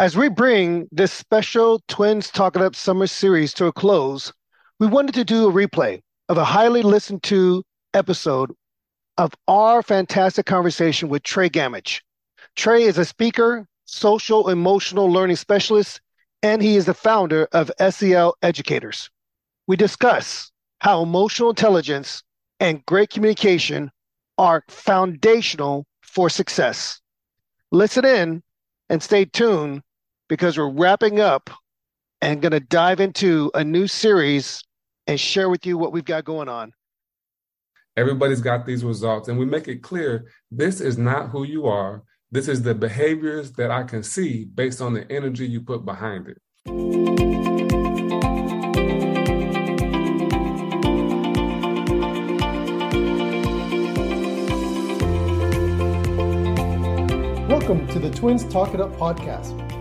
As we bring this special Twins Talk It Up Summer Series to a close, we wanted to do a replay of a highly listened to episode of our fantastic conversation with Tre Gammage. Tre is a speaker, social emotional learning specialist, and he is the founder of SEL Educators. We discuss how emotional intelligence and great communication are foundational for success. Listen in and stay tuned because we're wrapping up and going to dive into a new series and share with you what we've got going on. Everybody's got these results, and we make it clear this is not who you are. This is the behaviors that I can see based on the energy you put behind it. Welcome to the Twins Talk It Up podcast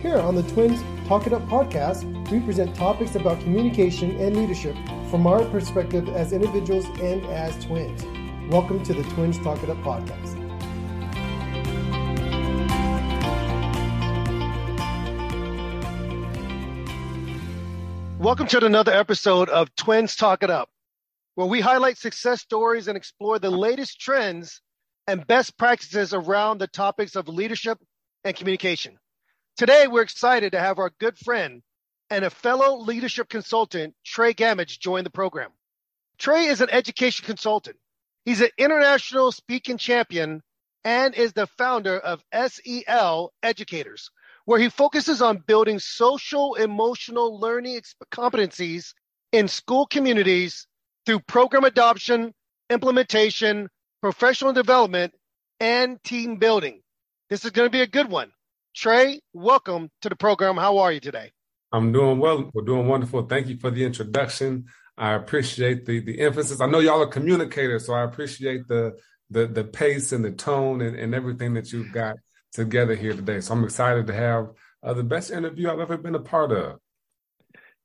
Here on the Twins Talk It Up podcast, we present topics about communication and leadership from our perspective as individuals and as twins. Welcome to the Twins Talk It Up podcast. Welcome to another episode of Twins Talk It Up, where we highlight success stories and explore the latest trends and best practices around the topics of leadership and communication. Today, we're excited to have our good friend and a fellow leadership consultant, Tre Gammage, join the program. Tre is an education consultant. He's an international speaking champion and is the founder of SEL Educators, where he focuses on building social emotional learning competencies in school communities through program adoption, implementation, professional development, and team building. This is going to be a good one. Tre, welcome to the program. How are you today? I'm doing well. We're doing wonderful. Thank you for the introduction. I appreciate the the emphasis. I know y'all are communicators, so I appreciate the the the pace and the tone and, and everything that you've got together here today. So I'm excited to have uh, the best interview I've ever been a part of.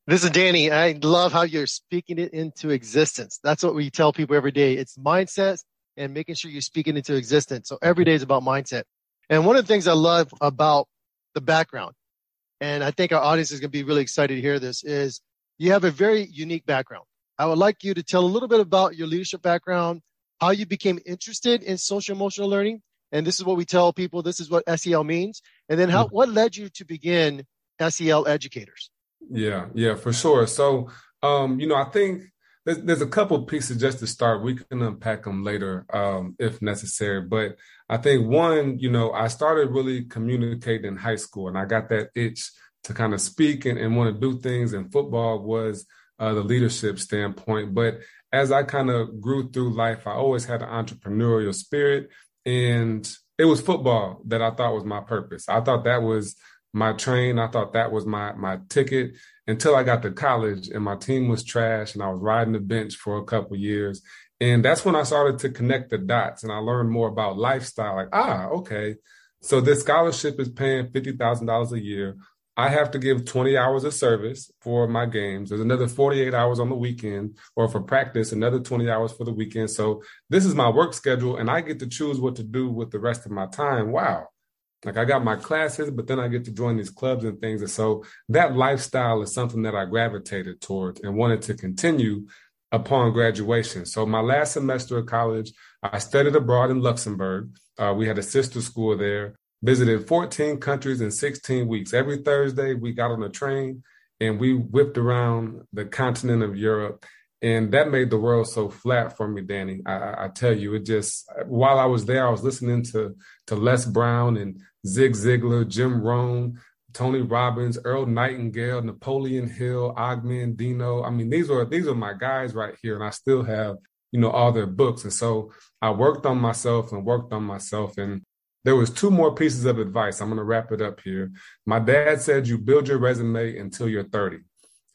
This is Danny. I love how you're speaking it into existence. That's what we tell people every day. It's mindset and making sure you're speaking into existence. So every day is about mindset. And one of the things I love about the background, and I think our audience is going to be really excited to hear this, is you have a very unique background. I would like you to tell a little bit about your leadership background, how you became interested in social emotional learning. And this is what we tell people. This is what SEL means. And then how, mm. what led you to begin SEL educators? Yeah, yeah, for sure. So, um, you know, I think there's, there's a couple pieces just to start. We can unpack them later um, if necessary. But I think one, you know, I started really communicating in high school, and I got that itch to kind of speak and, and want to do things. And football was uh, the leadership standpoint. But as I kind of grew through life, I always had an entrepreneurial spirit, and it was football that I thought was my purpose. I thought that was my train. I thought that was my my ticket until I got to college and my team was trash and I was riding the bench for a couple years. And that's when I started to connect the dots and I learned more about lifestyle. Like, ah, okay. So this scholarship is paying $50,000 a year. I have to give 20 hours of service for my games. There's another 48 hours on the weekend, or for practice, another 20 hours for the weekend. So this is my work schedule, and I get to choose what to do with the rest of my time. Wow. Like I got my classes, but then I get to join these clubs and things. And so that lifestyle is something that I gravitated towards and wanted to continue upon graduation. So my last semester of college, I studied abroad in Luxembourg. Uh, we had a sister school there, visited 14 countries in 16 weeks. Every Thursday, we got on a train and we whipped around the continent of Europe. And that made the world so flat for me, Danny. I, I tell you, it just while I was there, I was listening to to Les Brown and Zig Ziglar, Jim Rohn, Tony Robbins, Earl Nightingale, Napoleon Hill, Og Mandino. I mean, these are these are my guys right here, and I still have you know all their books. And so I worked on myself and worked on myself. And there was two more pieces of advice. I'm going to wrap it up here. My dad said you build your resume until you're 30.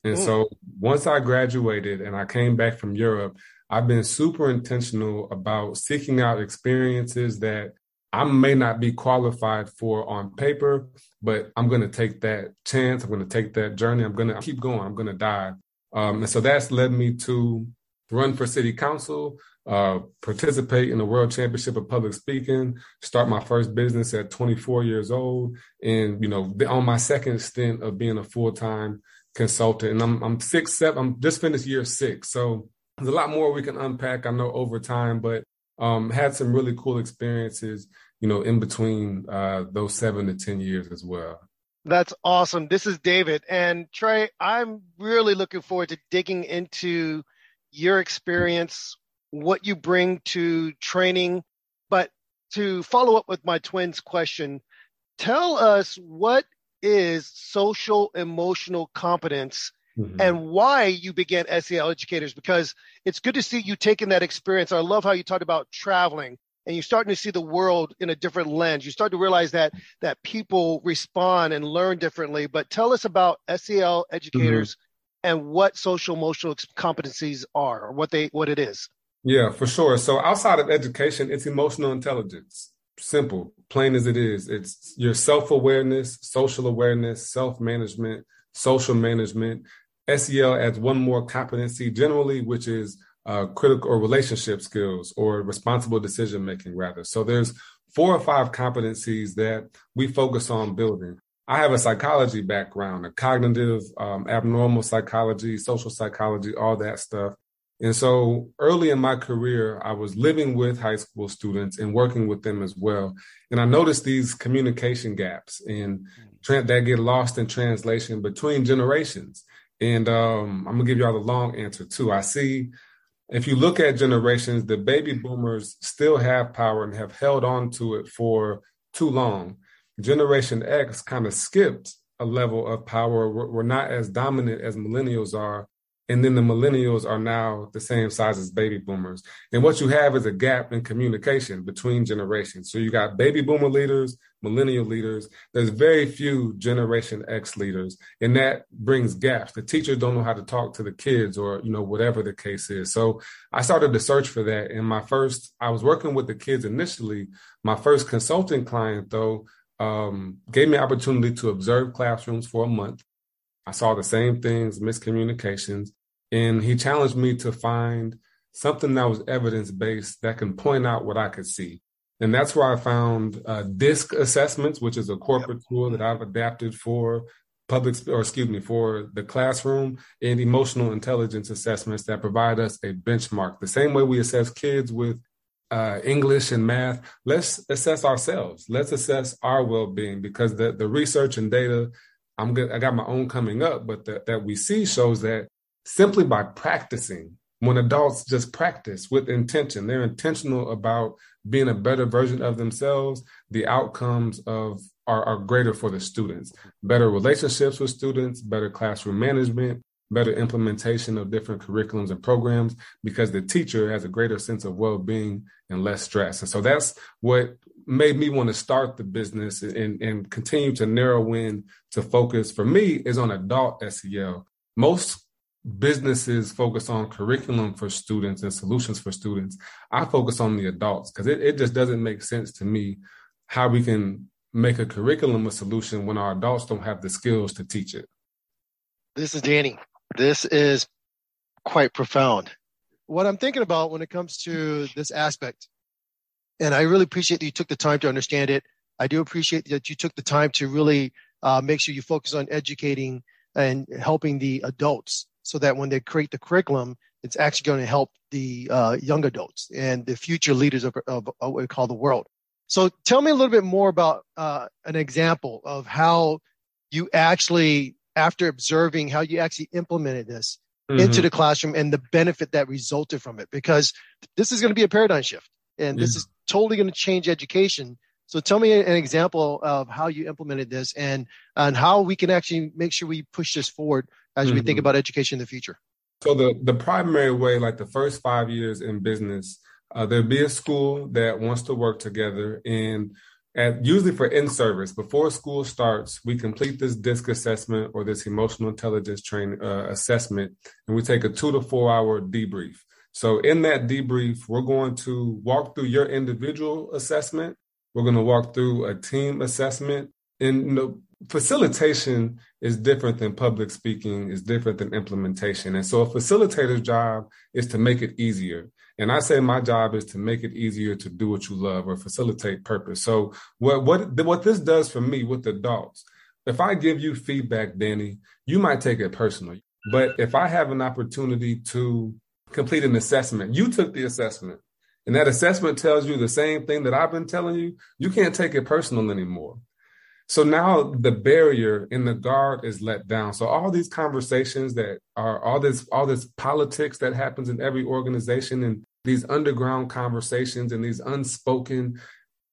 And Ooh. so once I graduated and I came back from Europe, I've been super intentional about seeking out experiences that I may not be qualified for on paper, but I'm going to take that chance. I'm going to take that journey. I'm going to keep going. I'm going to dive. Um, and so that's led me to run for city council, uh, participate in the World Championship of Public Speaking, start my first business at 24 years old, and you know, on my second stint of being a full time consultant. And I'm I'm six seven. I'm just finished year six, so there's a lot more we can unpack. I know over time, but um, had some really cool experiences, you know, in between uh, those seven to ten years as well. That's awesome. This is David and Tre. I'm really looking forward to digging into your experience, what you bring to training. But to follow up with my twins question, tell us what is social emotional competence mm-hmm. and why you began SEL educators because it's good to see you taking that experience. I love how you talked about traveling and you're starting to see the world in a different lens. You start to realize that that people respond and learn differently. But tell us about SEL educators mm-hmm. and what social emotional competencies are or what they what it is. Yeah, for sure. So outside of education, it's emotional intelligence simple, plain as it is. It's your self awareness, social awareness, self management, social management. SEL adds one more competency generally, which is uh, critical or relationship skills or responsible decision making, rather. So there's four or five competencies that we focus on building. I have a psychology background, a cognitive, um, abnormal psychology, social psychology, all that stuff. And so early in my career, I was living with high school students and working with them as well. And I noticed these communication gaps and tra- that get lost in translation between generations. And um, I'm gonna give y'all the long answer too. I see if you look at generations, the baby boomers still have power and have held on to it for too long. Generation X kind of skipped a level of power. We're, we're not as dominant as millennials are and then the millennials are now the same size as baby boomers. And what you have is a gap in communication between generations. So you got baby boomer leaders, millennial leaders. There's very few Generation X leaders, and that brings gaps. The teachers don't know how to talk to the kids, or you know whatever the case is. So I started to search for that. And my first, I was working with the kids initially. My first consulting client, though, um, gave me opportunity to observe classrooms for a month. I saw the same things, miscommunications. And he challenged me to find something that was evidence based that can point out what I could see. And that's where I found uh, DISC assessments, which is a corporate yep. tool that I've adapted for public, or excuse me, for the classroom and emotional intelligence assessments that provide us a benchmark. The same way we assess kids with uh, English and math, let's assess ourselves. Let's assess our well-being because the, the research and data, I'm good. I got my own coming up, but the, that we see shows that simply by practicing. When adults just practice with intention, they're intentional about being a better version of themselves, the outcomes of are, are greater for the students. Better relationships with students, better classroom management, better implementation of different curriculums and programs because the teacher has a greater sense of well-being and less stress. And so that's what made me want to start the business and, and continue to narrow in to focus for me is on adult SEL. Most businesses focus on curriculum for students and solutions for students. I focus on the adults because it, it just doesn't make sense to me how we can make a curriculum a solution when our adults don't have the skills to teach it. This is Danny. This is quite profound. What I'm thinking about when it comes to this aspect, and I really appreciate that you took the time to understand it. I do appreciate that you took the time to really uh, make sure you focus on educating and helping the adults so that when they create the curriculum, it's actually going to help the uh, young adults and the future leaders of, of, of, what we call the world. So tell me a little bit more about uh, an example of how you actually, after observing how you actually implemented this mm-hmm. into the classroom and the benefit that resulted from it, because this is going to be a paradigm shift and this is totally going to change education. So tell me an example of how you implemented this and, and how we can actually make sure we push this forward as mm-hmm. we think mm-hmm. about education in the future? So the the primary way, like the first five years in business, uh, there'd be a school that wants to work together, and at usually for in service before school starts we complete this disc assessment or this emotional intelligence training uh, assessment and we take a two to four hour debrief so in that debrief we're going to walk through your individual assessment we're going to walk through a team assessment and you know, facilitation is different than public speaking is different than implementation and so a facilitator's job is to make it easier and I say my job is to make it easier to do what you love or facilitate purpose. So what what what this does for me with adults, if I give you feedback, Danny, you might take it personally. But if I have an opportunity to complete an assessment, you took the assessment, and that assessment tells you the same thing that I've been telling you, you can't take it personal anymore. So now the barrier in the guard is let down. So all these conversations that are all this all this politics that happens in every organization and these underground conversations and these unspoken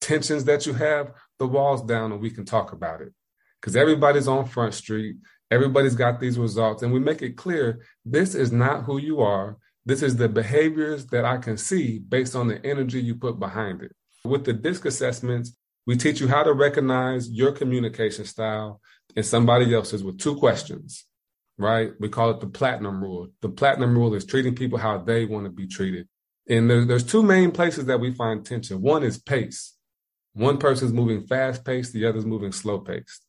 tensions that you have, the walls down and we can talk about it. Because everybody's on Front Street, everybody's got these results, and we make it clear this is not who you are. This is the behaviors that I can see based on the energy you put behind it. With the DISC assessments, we teach you how to recognize your communication style and somebody else's with two questions, right? We call it the platinum rule. The platinum rule is treating people how they want to be treated. And there, there's two main places that we find tension. One is pace. One person's moving fast paced, the other's moving slow paced.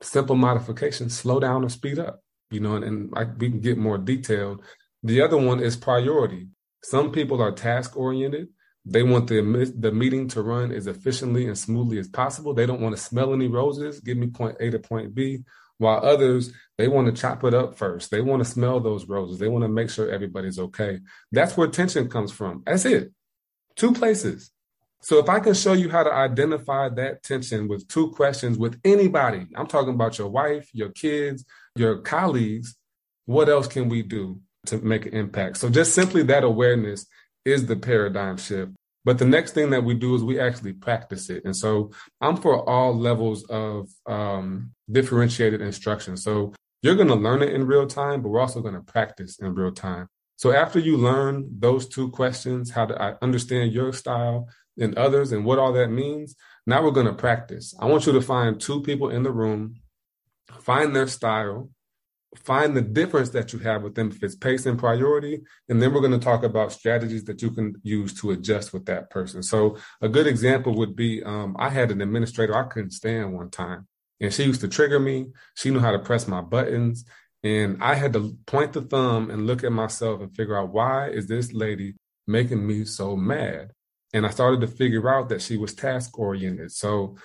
Simple modification, slow down or speed up, you know, and, and I, we can get more detailed. The other one is priority. Some people are task oriented. They want the, the meeting to run as efficiently and smoothly as possible. They don't want to smell any roses. Give me point A to point B. While others, they want to chop it up first. They want to smell those roses. They want to make sure everybody's okay. That's where tension comes from. That's it. Two places. So if I can show you how to identify that tension with two questions with anybody, I'm talking about your wife, your kids, your colleagues, what else can we do to make an impact? So just simply that awareness is the paradigm shift. But the next thing that we do is we actually practice it. And so I'm for all levels of um, differentiated instruction. So you're going to learn it in real time, but we're also going to practice in real time. So after you learn those two questions, how to understand your style and others and what all that means, now we're going to practice. I want you to find two people in the room, find their style, find the difference that you have with them. If it's pace and priority and then we're going to talk about strategies that you can use to adjust with that person. So a good example would be um, i had an administrator i couldn't stand one time and she used to trigger me. She knew how to press my buttons and i had to point the thumb and look at myself and figure out why is this lady making me so mad? And i started to figure out that she was task oriented. So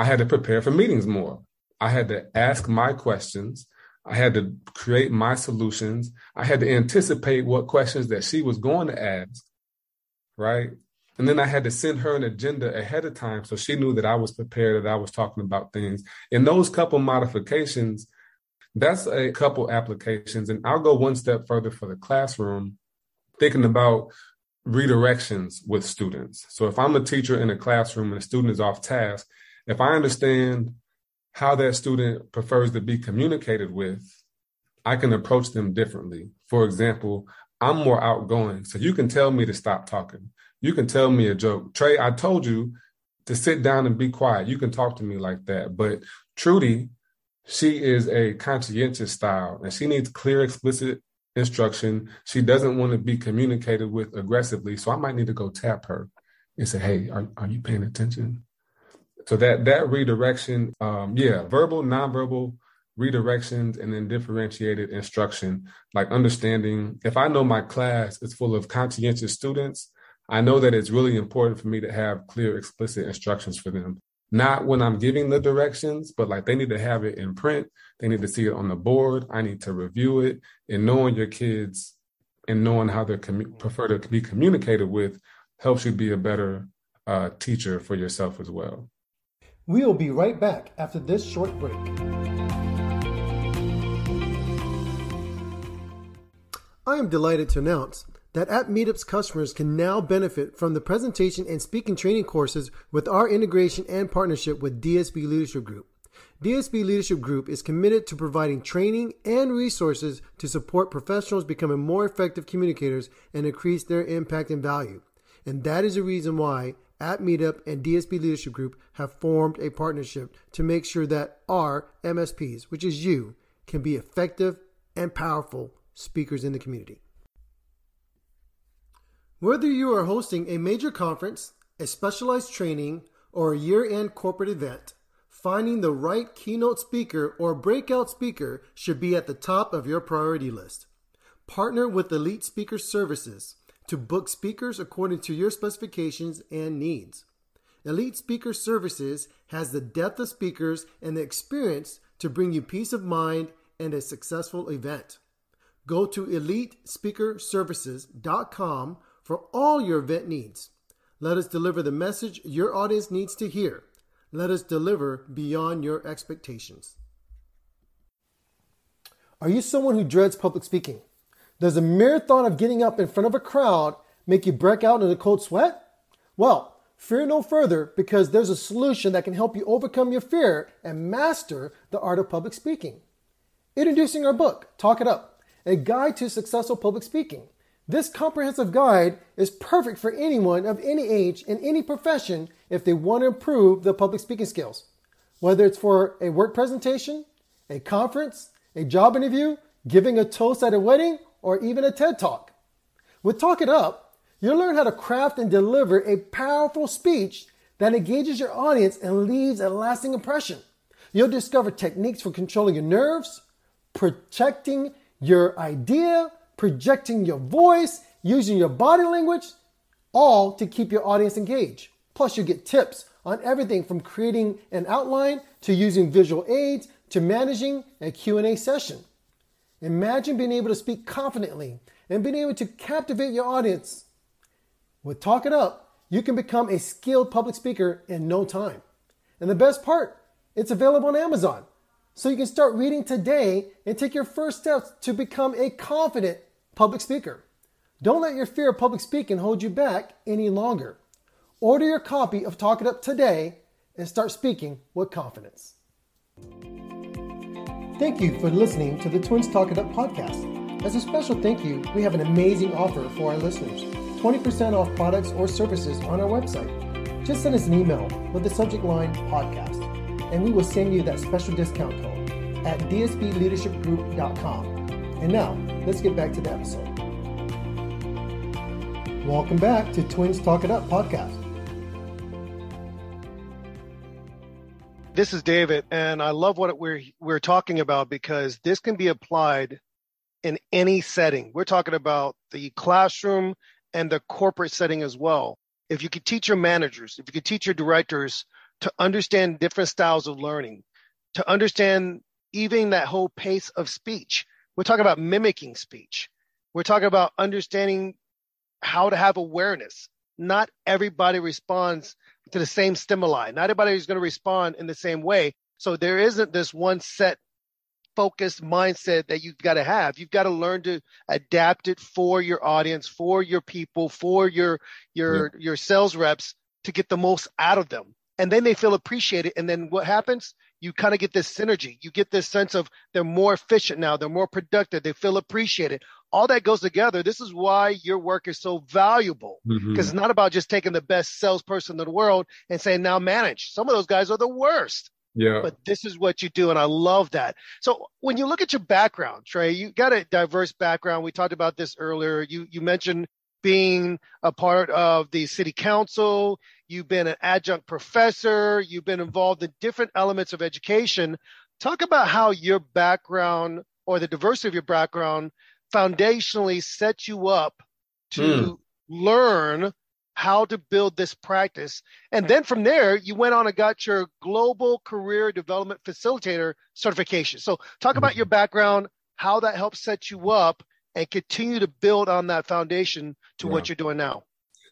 i had to prepare for meetings more. I had to ask my questions I had to create my solutions. I had to anticipate what questions that she was going to ask, right? And then I had to send her an agenda ahead of time so she knew that I was prepared, that I was talking about things. In those couple modifications, that's a couple applications. And I'll go one step further for the classroom, thinking about redirections with students. So if I'm a teacher in a classroom and a student is off task, if I understand how that student prefers to be communicated with, I can approach them differently. For example, I'm more outgoing, so you can tell me to stop talking. You can tell me a joke. Tre, I told you to sit down and be quiet. You can talk to me like that. But Trudy, she is a conscientious style and she needs clear, explicit instruction. She doesn't want to be communicated with aggressively. So I might need to go tap her and say, Hey, are, are you paying attention? So that that redirection, um, yeah, verbal, nonverbal redirections, and then differentiated instruction, like understanding. If I know my class is full of conscientious students, I know that it's really important for me to have clear, explicit instructions for them. Not when I'm giving the directions, but like they need to have it in print. They need to see it on the board. I need to review it. And knowing your kids and knowing how they commu- prefer to be communicated with helps you be a better uh, teacher for yourself as well. We'll be right back after this short break. I am delighted to announce that App Meetup's customers can now benefit from the presentation and speaking training courses with our integration and partnership with DSB Leadership Group. DSB Leadership Group is committed to providing training and resources to support professionals becoming more effective communicators and increase their impact and value. And that is the reason why at Meetup and DSB Leadership Group have formed a partnership to make sure that our MSPs, which is you, can be effective and powerful speakers in the community. Whether you are hosting a major conference, a specialized training, or a year end corporate event, finding the right keynote speaker or breakout speaker should be at the top of your priority list. Partner with Elite Speaker Services to book speakers according to your specifications and needs. Elite Speaker Services has the depth of speakers and the experience to bring you peace of mind and a successful event. Go to elitespeakerservices.com for all your event needs. Let us deliver the message your audience needs to hear. Let us deliver beyond your expectations. Are you someone who dreads public speaking? Does the mere thought of getting up in front of a crowd make you break out in a cold sweat? Well, fear no further because there's a solution that can help you overcome your fear and master the art of public speaking. Introducing our book, Talk It Up, a guide to successful public speaking. This comprehensive guide is perfect for anyone of any age in any profession if they want to improve their public speaking skills. Whether it's for a work presentation, a conference, a job interview, giving a toast at a wedding, or even a TED Talk. With Talk It Up, you'll learn how to craft and deliver a powerful speech that engages your audience and leaves a lasting impression. You'll discover techniques for controlling your nerves, protecting your idea, projecting your voice, using your body language, all to keep your audience engaged. Plus, you get tips on everything from creating an outline to using visual aids to managing a Q&A session. Imagine being able to speak confidently and being able to captivate your audience. With Talk It Up, you can become a skilled public speaker in no time. And the best part, it's available on Amazon. So you can start reading today and take your first steps to become a confident public speaker. Don't let your fear of public speaking hold you back any longer. Order your copy of Talk It Up today and start speaking with confidence. Thank you for listening to the Twins Talk It Up podcast. As a special thank you, we have an amazing offer for our listeners 20% off products or services on our website. Just send us an email with the subject line podcast, and we will send you that special discount code at dsbleadershipgroup.com. And now, let's get back to the episode. Welcome back to Twins Talk It Up podcast. This is David, and I love what we're we're talking about because this can be applied in any setting. We're talking about the classroom and the corporate setting as well. If you could teach your managers, if you could teach your directors to understand different styles of learning, to understand even that whole pace of speech. We're talking about mimicking speech. We're talking about understanding how to have awareness. Not everybody responds to the same stimuli. Not everybody is going to respond in the same way. So there isn't this one set focused mindset that you've got to have. You've got to learn to adapt it for your audience, for your people, for your your yeah. your sales reps to get the most out of them. And then they feel appreciated. And then what happens? You kind of get this synergy. You get this sense of they're more efficient now. They're more productive. They feel appreciated all that goes together. This is why your work is so valuable because mm-hmm. it's not about just taking the best salesperson in the world and saying, now manage. Some of those guys are the worst. Yeah. But this is what you do. And I love that. So when you look at your background, Tre, you got a diverse background. We talked about this earlier. You, you mentioned being a part of the city council. You've been an adjunct professor. You've been involved in different elements of education. Talk about how your background or the diversity of your background foundationally set you up to mm. learn how to build this practice. And then from there, you went on and got your global career development facilitator certification. So talk about your mm-hmm. background, how that helps set you up and continue to build on that foundation to yeah. what you're doing now.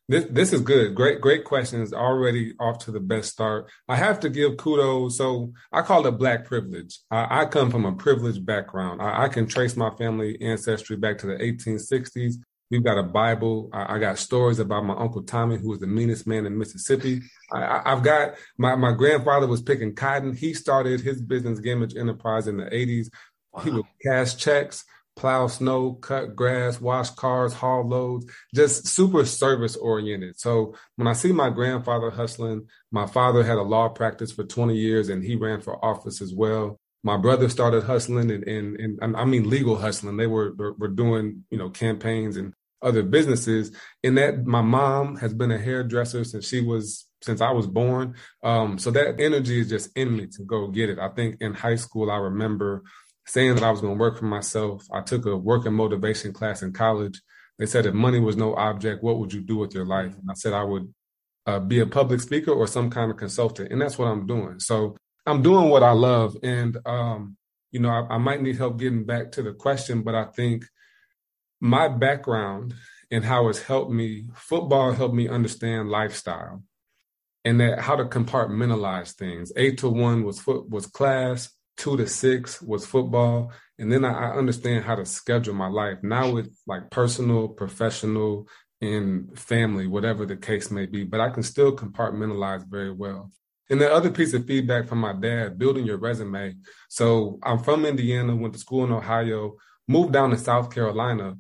This this is good. Great great questions. Already off to the best start. I have to give kudos. So I call it black privilege. I, I come from a privileged background. I, I, can trace my family ancestry back to the 1860s. We've got a Bible. I, I, got stories about my uncle Tommy, who was the meanest man in Mississippi. I, have got my my grandfather was picking cotton. He started his business, Gammage Enterprise, in the 80s. Wow. He would cash checks plow snow, cut grass, wash cars, haul loads, just super service oriented. So when I see my grandfather hustling, my father had a law practice for 20 years and he ran for office as well. My brother started hustling and, and, and I mean legal hustling. They were, were, were doing, you know, campaigns and other businesses. And that my mom has been a hairdresser since she was since I was born. Um, so that energy is just in me to go get it. I think in high school, I remember saying that I was going to work for myself. I took a work and motivation class in college. They said if money was no object, what would you do with your life? And I said I would uh, be a public speaker or some kind of consultant, and that's what I'm doing. So I'm doing what I love, and um, you know I, I might need help getting back to the question, but I think my background and how it's helped me. Football helped me understand lifestyle and that how to compartmentalize things. Eight to one was foot was class, two to six was football, and then I, I understand how to schedule my life. Now it's like personal, professional, and family, whatever the case may be. But I can still compartmentalize very well. And the other piece of feedback from my dad, building your resume. So I'm from Indiana, went to school in Ohio, moved down to South Carolina,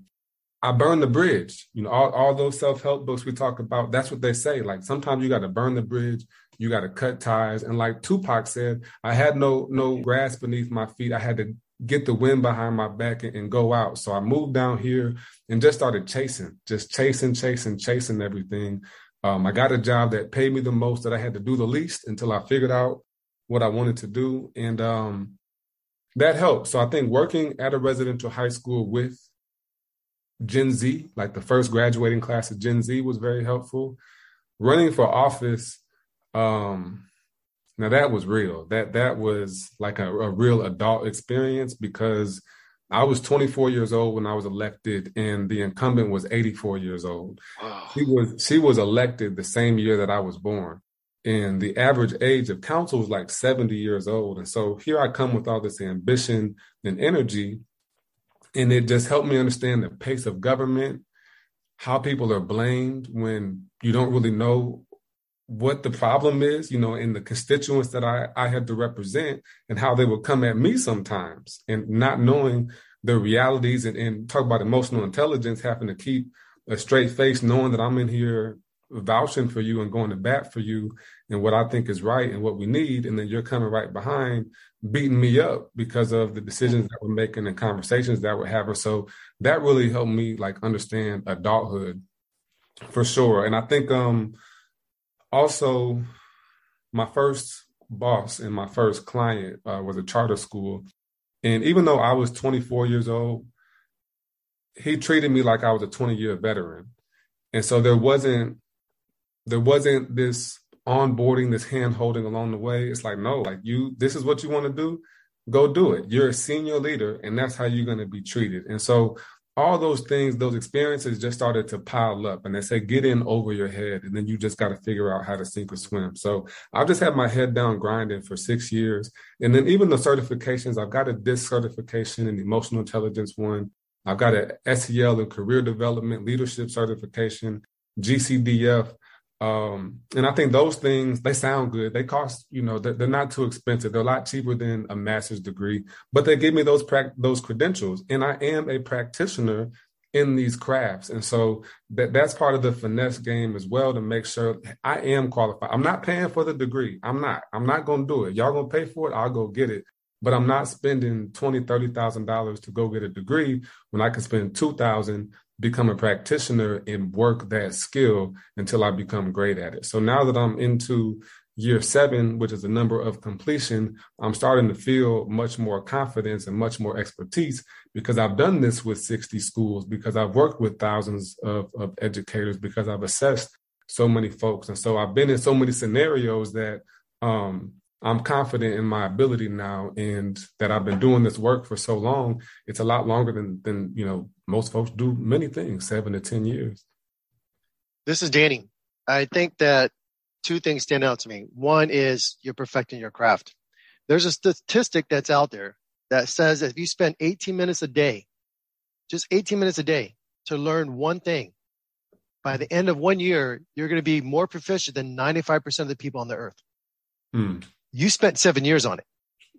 I burned the bridge. You know, all, all those self help books we talk about, that's what they say. Like sometimes you got to burn the bridge, you got to cut ties. And like Tupac said, I had no no grass beneath my feet. I had to get the wind behind my back and, and go out. So I moved down here and just started chasing, just chasing, chasing, chasing everything. Um, I got a job that paid me the most that I had to do the least until I figured out what I wanted to do. And um, that helped. So I think working at a residential high school with Gen Z, like the first graduating class of Gen Z was very helpful. Running for office, um, now that was real. That that was like a, a real adult experience because I was 24 years old when I was elected, and the incumbent was 84 years old. Wow. She was she was elected the same year that I was born, and the average age of council was like 70 years old. And so here I come with all this ambition and energy, and it just helped me understand the pace of government, how people are blamed when you don't really know what the problem is, you know, in the constituents that I, I had to represent and how they would come at me sometimes and not knowing the realities and, and talk about emotional intelligence, having to keep a straight face, knowing that I'm in here vouching for you and going to bat for you and what I think is right and what we need. And then you're coming right behind, beating me up because of the decisions that we're making and conversations that we're having. So that really helped me like understand adulthood for sure. And I think um also my first boss and my first client uh, was a charter school. And even though I was 24 years old, he treated me like I was a 20 year veteran. And so there wasn't there wasn't this onboarding, this hand holding along the way. It's like, no, like you, this is what you want to do, go do it. You're a senior leader, and that's how you're going to be treated. And so all those things, those experiences just started to pile up. And they say, get in over your head. And then you just got to figure out how to sink or swim. So I've just had my head down grinding for six years. And then even the certifications, I've got a DISC certification and emotional intelligence one. I've got a SEL and career development leadership certification, GCDF. Um, and I think those things they sound good. They cost, you know, they're, they're, not too expensive. They're a lot cheaper than a master's degree, but they give me those pra- those credentials, and I am a practitioner in these crafts. And so that that's part of the finesse game as well to make sure I am qualified. I'm not paying for the degree. I'm not. I'm not going to do it. Y'all going to pay for it. I'll go get it. But I'm not spending twenty, thirty thousand dollars to go get a degree when I can spend two thousand become a practitioner and work that skill until I become great at it. So now that I'm into year seven, which is the number of completion, I'm starting to feel much more confidence and much more expertise because I've done this with 60 schools, because I've worked with thousands of, of educators, because I've assessed so many folks. And so I've been in so many scenarios that um, I'm confident in my ability now and that I've been doing this work for so long. It's a lot longer than than you know most folks do many things, seven to ten years. This is Danny. I think that two things stand out to me. One is you're perfecting your craft. There's a statistic that's out there that says if you spend 18 minutes a day, just 18 minutes a day to learn one thing, by the end of one year, you're going to be more proficient than 95% of the people on the earth. Hmm you spent seven years on it.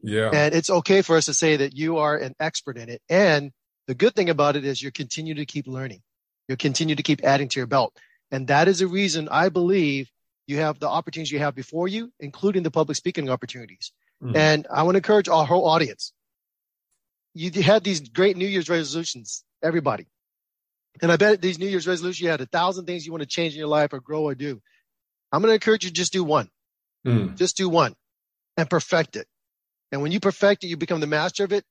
Yeah. And it's okay for us to say that you are an expert in it. And The good thing about it is you continue to keep learning. You continue to keep adding to your belt. And that is a reason I believe you have the opportunities you have before you, including the public speaking opportunities. Mm. And I want to encourage our whole audience. You had these great New Year's resolutions, everybody. And I bet these New Year's resolutions, you had a thousand things you want to change in your life or grow or do. I'm going to encourage you to just do one. Mm. Just do one and perfect it. And when you perfect it, you become the master of it.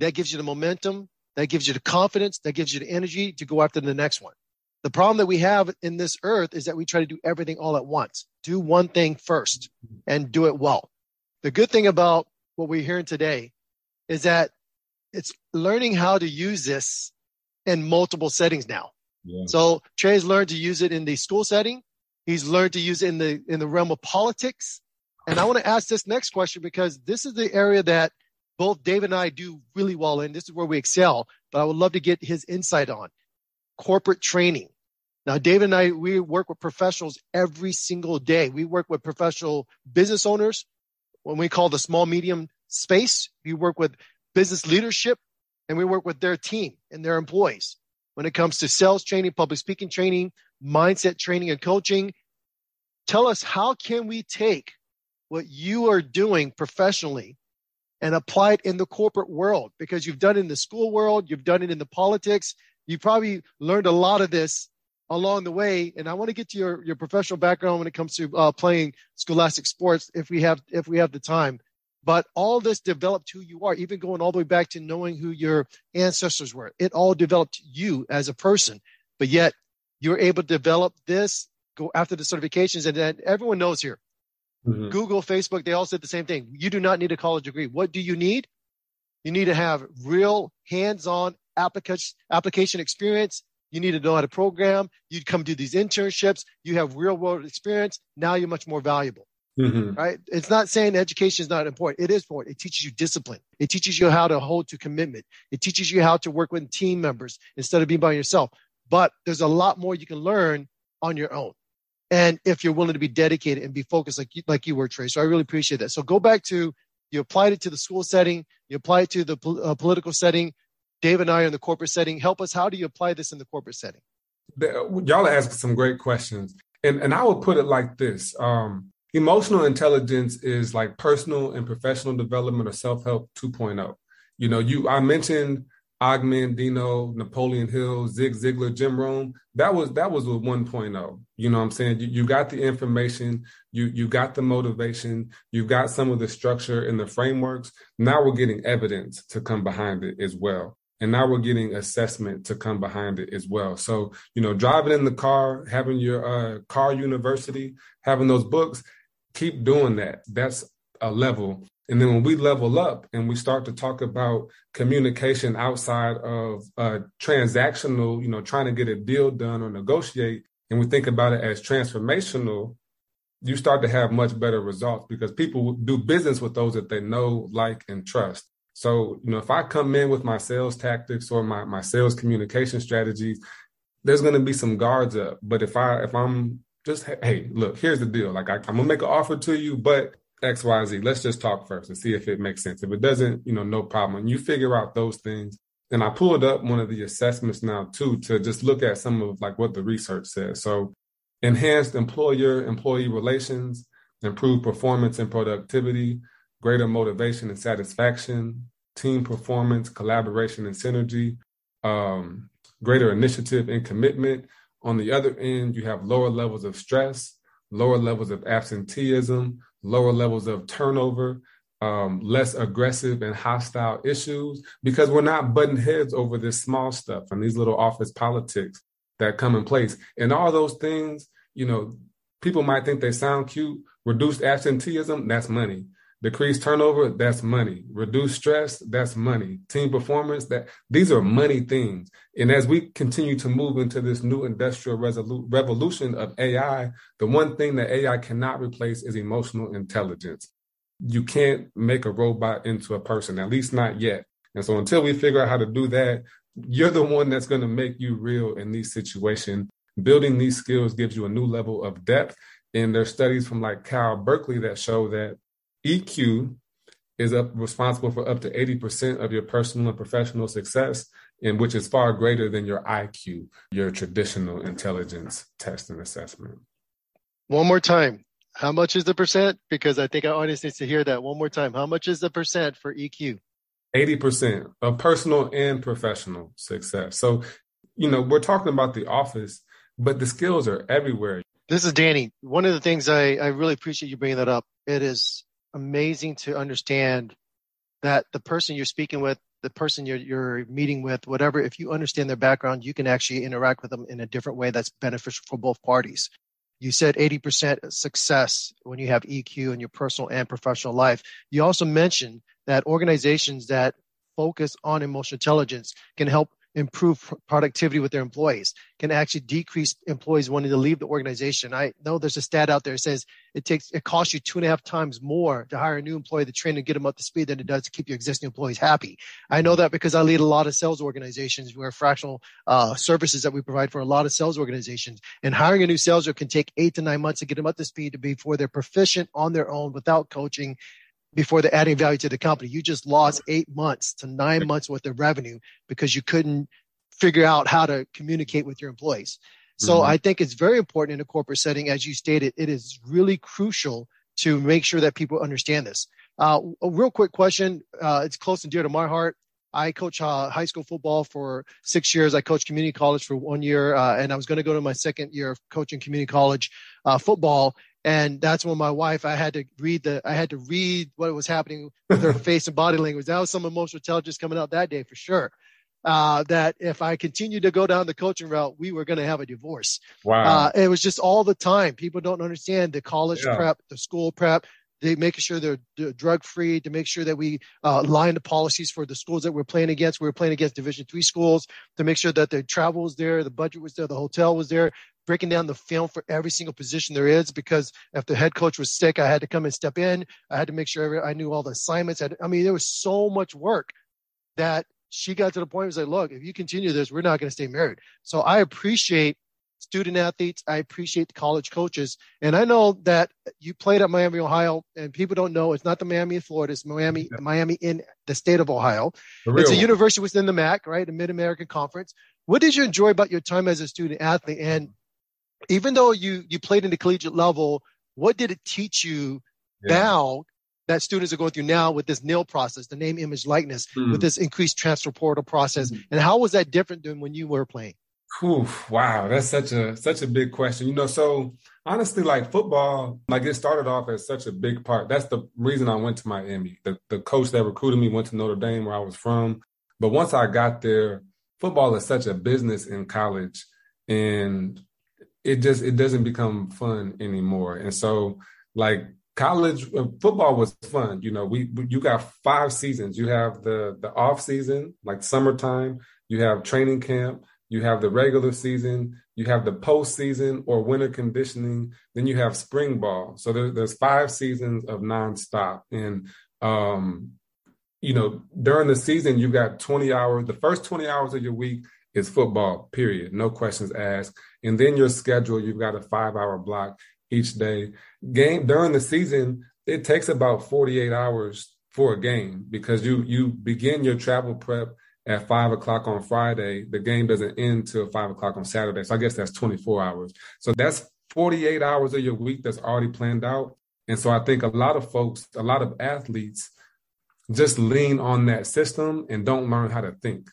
That gives you the momentum. That gives you the confidence. That gives you the energy to go after the next one. The problem that we have in this earth is that we try to do everything all at once. Do one thing first and do it well. The good thing about what we're hearing today is that it's learning how to use this in multiple settings now. Yeah. So Tre's learned to use it in the school setting. He's learned to use it in the in the realm of politics. And I want to ask this next question because this is the area that both Dave and I do really well in. This is where we excel, but I would love to get his insight on corporate training. Now, Dave and I, we work with professionals every single day. We work with professional business owners when we call the small medium space. We work with business leadership and we work with their team and their employees when it comes to sales training, public speaking training, mindset training and coaching. Tell us how can we take what you are doing professionally and apply it in the corporate world because you've done it in the school world, you've done it in the politics, you probably learned a lot of this along the way. And I want to get to your, your professional background when it comes to uh, playing scholastic sports if we have if we have the time. But all this developed who you are, even going all the way back to knowing who your ancestors were. It all developed you as a person. But yet you're able to develop this, go after the certifications, and then everyone knows here. Mm-hmm. Google, Facebook, they all said the same thing. You do not need a college degree. What do you need? You need to have real hands-on application application experience. You need to know how to program. You come do these internships. You have real world experience. Now you're much more valuable. Mm-hmm. Right? It's not saying education is not important. It is important. It teaches you discipline. It teaches you how to hold to commitment. It teaches you how to work with team members instead of being by yourself. But there's a lot more you can learn on your own. And if you're willing to be dedicated and be focused like you, like you were, Tre. So I really appreciate that. So go back to you applied it to the school setting, you apply it to the uh, political setting. Dave and I are in the corporate setting. Help us. How do you apply this in the corporate setting? Y'all are asking some great questions. And, and I would put it like this. Um, emotional intelligence is like personal and professional development or self-help 2.0. You know, you I mentioned Og Mandino, Napoleon Hill, Zig Ziglar, Jim Rohn. That was that was with 1.0. You know what I'm saying? You, you got the information, you you got the motivation, you got some of the structure and the frameworks. Now we're getting evidence to come behind it as well. And now we're getting assessment to come behind it as well. So, you know, driving in the car, having your uh, car university, having those books, keep doing that. That's a level and then when we level up and we start to talk about communication outside of uh, transactional, you know, trying to get a deal done or negotiate, and we think about it as transformational, you start to have much better results because people do business with those that they know, like, and trust. So, you know, if I come in with my sales tactics or my, my sales communication strategies, there's going to be some guards up. But if I, if I'm just, hey, look, here's the deal. Like I, I'm gonna make an offer to you, but X, Y, Z. Let's just talk first and see if it makes sense. If it doesn't, you know, no problem. And you figure out those things. And I pulled up one of the assessments now too to just look at some of like what the research says. So enhanced employer employee relations, improved performance and productivity, greater motivation and satisfaction, team performance, collaboration and synergy, um, greater initiative and commitment. On the other end, you have lower levels of stress, lower levels of absenteeism, lower levels of turnover, um, less aggressive and hostile issues, because we're not butting heads over this small stuff and these little office politics that come in place. And all those things, you know, people might think they sound cute. Reduced absenteeism, that's money. Decrease turnover, that's money. Reduce stress, that's money. Team performance, that these are money things. And as we continue to move into this new industrial resolu- revolution of AI, the one thing that AI cannot replace is emotional intelligence. You can't make a robot into a person, at least not yet. And so until we figure out how to do that, you're the one that's going to make you real in these situations. Building these skills gives you a new level of depth. And there's studies from like Cal Berkeley that show that EQ is up responsible for up to 80% of your personal and professional success. and which is far greater than your IQ, your traditional intelligence test and assessment. One more time. How much is the percent? Because I think our audience needs to hear that one more time. How much is the percent for EQ? 80% of personal and professional success. So, you know, we're talking about the office, but the skills are everywhere. This is Danny. One of the things I, I really appreciate you bringing that up. It is amazing to understand that the person you're speaking with, the person you're, you're meeting with, whatever, if you understand their background, you can actually interact with them in a different way that's beneficial for both parties. You said 80% success when you have EQ in your personal and professional life. You also mentioned that organizations that focus on emotional intelligence can help improve productivity with their employees, can actually decrease employees wanting to leave the organization. I know there's a stat out there that says it takes it costs you two and a half times more to hire a new employee to train and get them up to speed than it does to keep your existing employees happy. I know that because I lead a lot of sales organizations. We're fractional uh, services that we provide for a lot of sales organizations, and hiring a new sales rep can take eight to nine months to get them up to speed to before they're proficient on their own without coaching before they're adding value to the company. You just lost eight months to nine months worth of revenue because you couldn't figure out how to communicate with your employees. So mm-hmm. I think it's very important in a corporate setting, as you stated, it is really crucial to make sure that people understand this. Uh, a real quick question. Uh, it's close and dear to my heart. I coach uh, high school football for six years. I coached community college for one year, uh, and I was going to go to my second year of coaching community college uh, football and that's when my wife i had to read the i had to read what was happening with her face and body language. That was some emotional intelligence coming out that day for sure. Uh, that if i continued to go down the coaching route we were going to have a divorce. Wow. Uh, it was just all the time. People don't understand the college yeah. prep the school prep. They making sure they're drug free to make sure that we uh, line the policies for the schools that we're playing against. We were playing against Division three schools to make sure that the travel was there, the budget was there, the hotel was there, breaking down the film for every single position there is because if the head coach was sick, I had to come and step in. I had to make sure every, I knew all the assignments. I, I, mean, there was so much work that she got to the point where was like, look, if you continue this, we're not going to stay married. So I appreciate student athletes. I appreciate the college coaches. And I know that you played at Miami, Ohio, and people don't know it's not the Miami in Florida, it's Miami, yeah. Miami in the state of Ohio. It's a university within the MAC, right? The Mid American Conference. What did you enjoy about your time as a student athlete? And even though you you played in the collegiate level, what did it teach you yeah. now that students are going through now with this NIL process, the name, image, likeness, mm. with this increased transfer portal process, mm. and how was that different than when you were playing? Oof, wow, that's such a such a big question. You know, so honestly, like football, like it started off as such a big part. That's the reason I went to Miami. The the coach that recruited me went to Notre Dame, where I was from. But once I got there, football is such a business in college, and it just it doesn't become fun anymore. And so like college uh, football was fun. You know, we you got five seasons. You have the the off season, like summertime. You have training camp. You have the regular season. You have the postseason or winter conditioning. Then you have spring ball. So there, there's five seasons of nonstop. And um, you know, during the season, you got 20 hours. The first 20 hours of your week is football. Period. No questions asked and then your schedule, you've got a five hour block each day. Game during the season, it takes about 48 hours for a game because you you begin your travel prep at five o'clock on Friday. The game doesn't end till five o'clock on Saturday. So I guess that's 24 hours. So that's 48 hours of your week that's already planned out. And so I think a lot of folks, a lot of athletes just lean on that system and don't learn how to think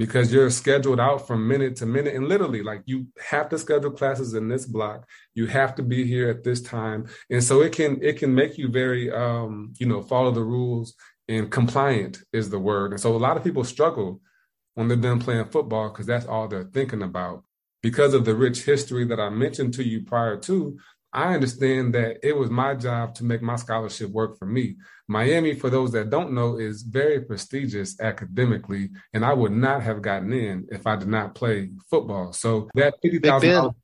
because you're scheduled out from minute to minute. And literally like you have to schedule classes in this block. You have to be here at this time. And so it can it can make you very um you know follow the rules and compliant is the word. And so a lot of people struggle when they're done playing football because that's all they're thinking about. Because of the rich history that i mentioned to you prior to I understand that it was my job to make my scholarship work for me. Miami, for those that don't know, is very prestigious academically, and I would not have gotten in if I did not play football. So that fifty thousand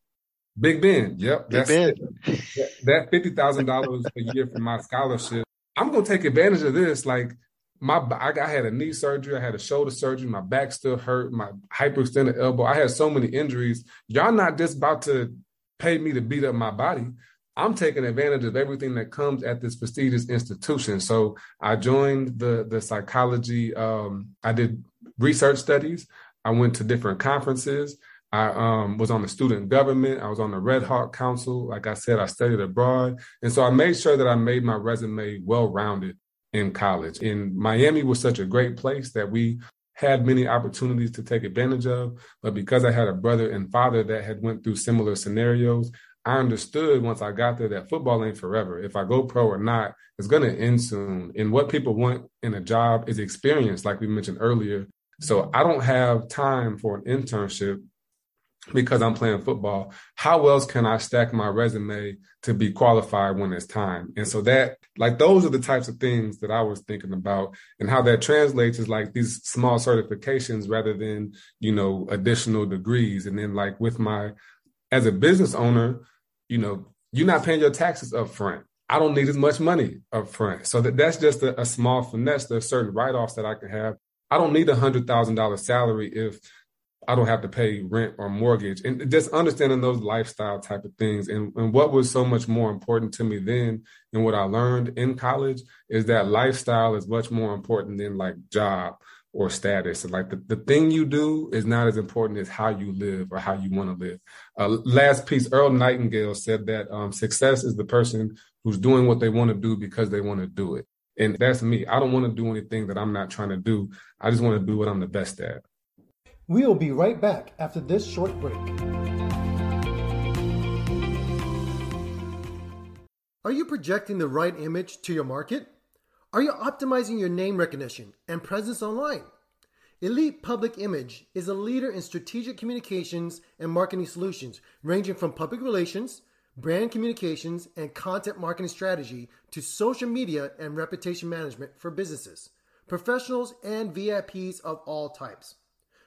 Big Ben, yep, Big ben. that fifty thousand dollars a year for my scholarship. I'm gonna take advantage of this. Like my, I, I had a knee surgery, I had a shoulder surgery, my back still hurt, my hyperextended elbow. I had so many injuries. Y'all not just about to pay me to beat up my body. I'm taking advantage of everything that comes at this prestigious institution. So I joined the the psychology. Um, I did research studies. I went to different conferences. I um, was on the student government. I was on the Red Hawk Council. Like I said, I studied abroad. And so I made sure that I made my resume well rounded in college. And Miami was such a great place that we had many opportunities to take advantage of. But because I had a brother and father that had went through similar scenarios, I understood once I got there that football ain't forever. If I go pro or not, it's going to end soon. And what people want in a job is experience, like we mentioned earlier. So I don't have time for an internship because I'm playing football. How else can I stack my resume to be qualified when it's time? And so that, like, those are the types of things that I was thinking about and how that translates is like these small certifications rather than, you know, additional degrees. And then, like, with my, as a business owner, you know, you're not paying your taxes up front. I don't need as much money up front. So that, that's just a, a small finesse. There's certain write-offs that I can have. I don't need a hundred thousand dollar salary if I don't have to pay rent or mortgage. And just understanding those lifestyle type of things. And, and what was so much more important to me then and what I learned in college is that lifestyle is much more important than like job or status. And like the, the thing you do is not as important as how you live or how you want to live. Uh, last piece, Earl Nightingale said that um, success is the person who's doing what they want to do because they want to do it. And that's me. I don't want to do anything that I'm not trying to do. I just want to do what I'm the best at. We'll be right back after this short break. Are you projecting the right image to your market? Are you optimizing your name recognition and presence online? Elite Public Image is a leader in strategic communications and marketing solutions, ranging from public relations, brand communications, and content marketing strategy to social media and reputation management for businesses, professionals, and VIPs of all types.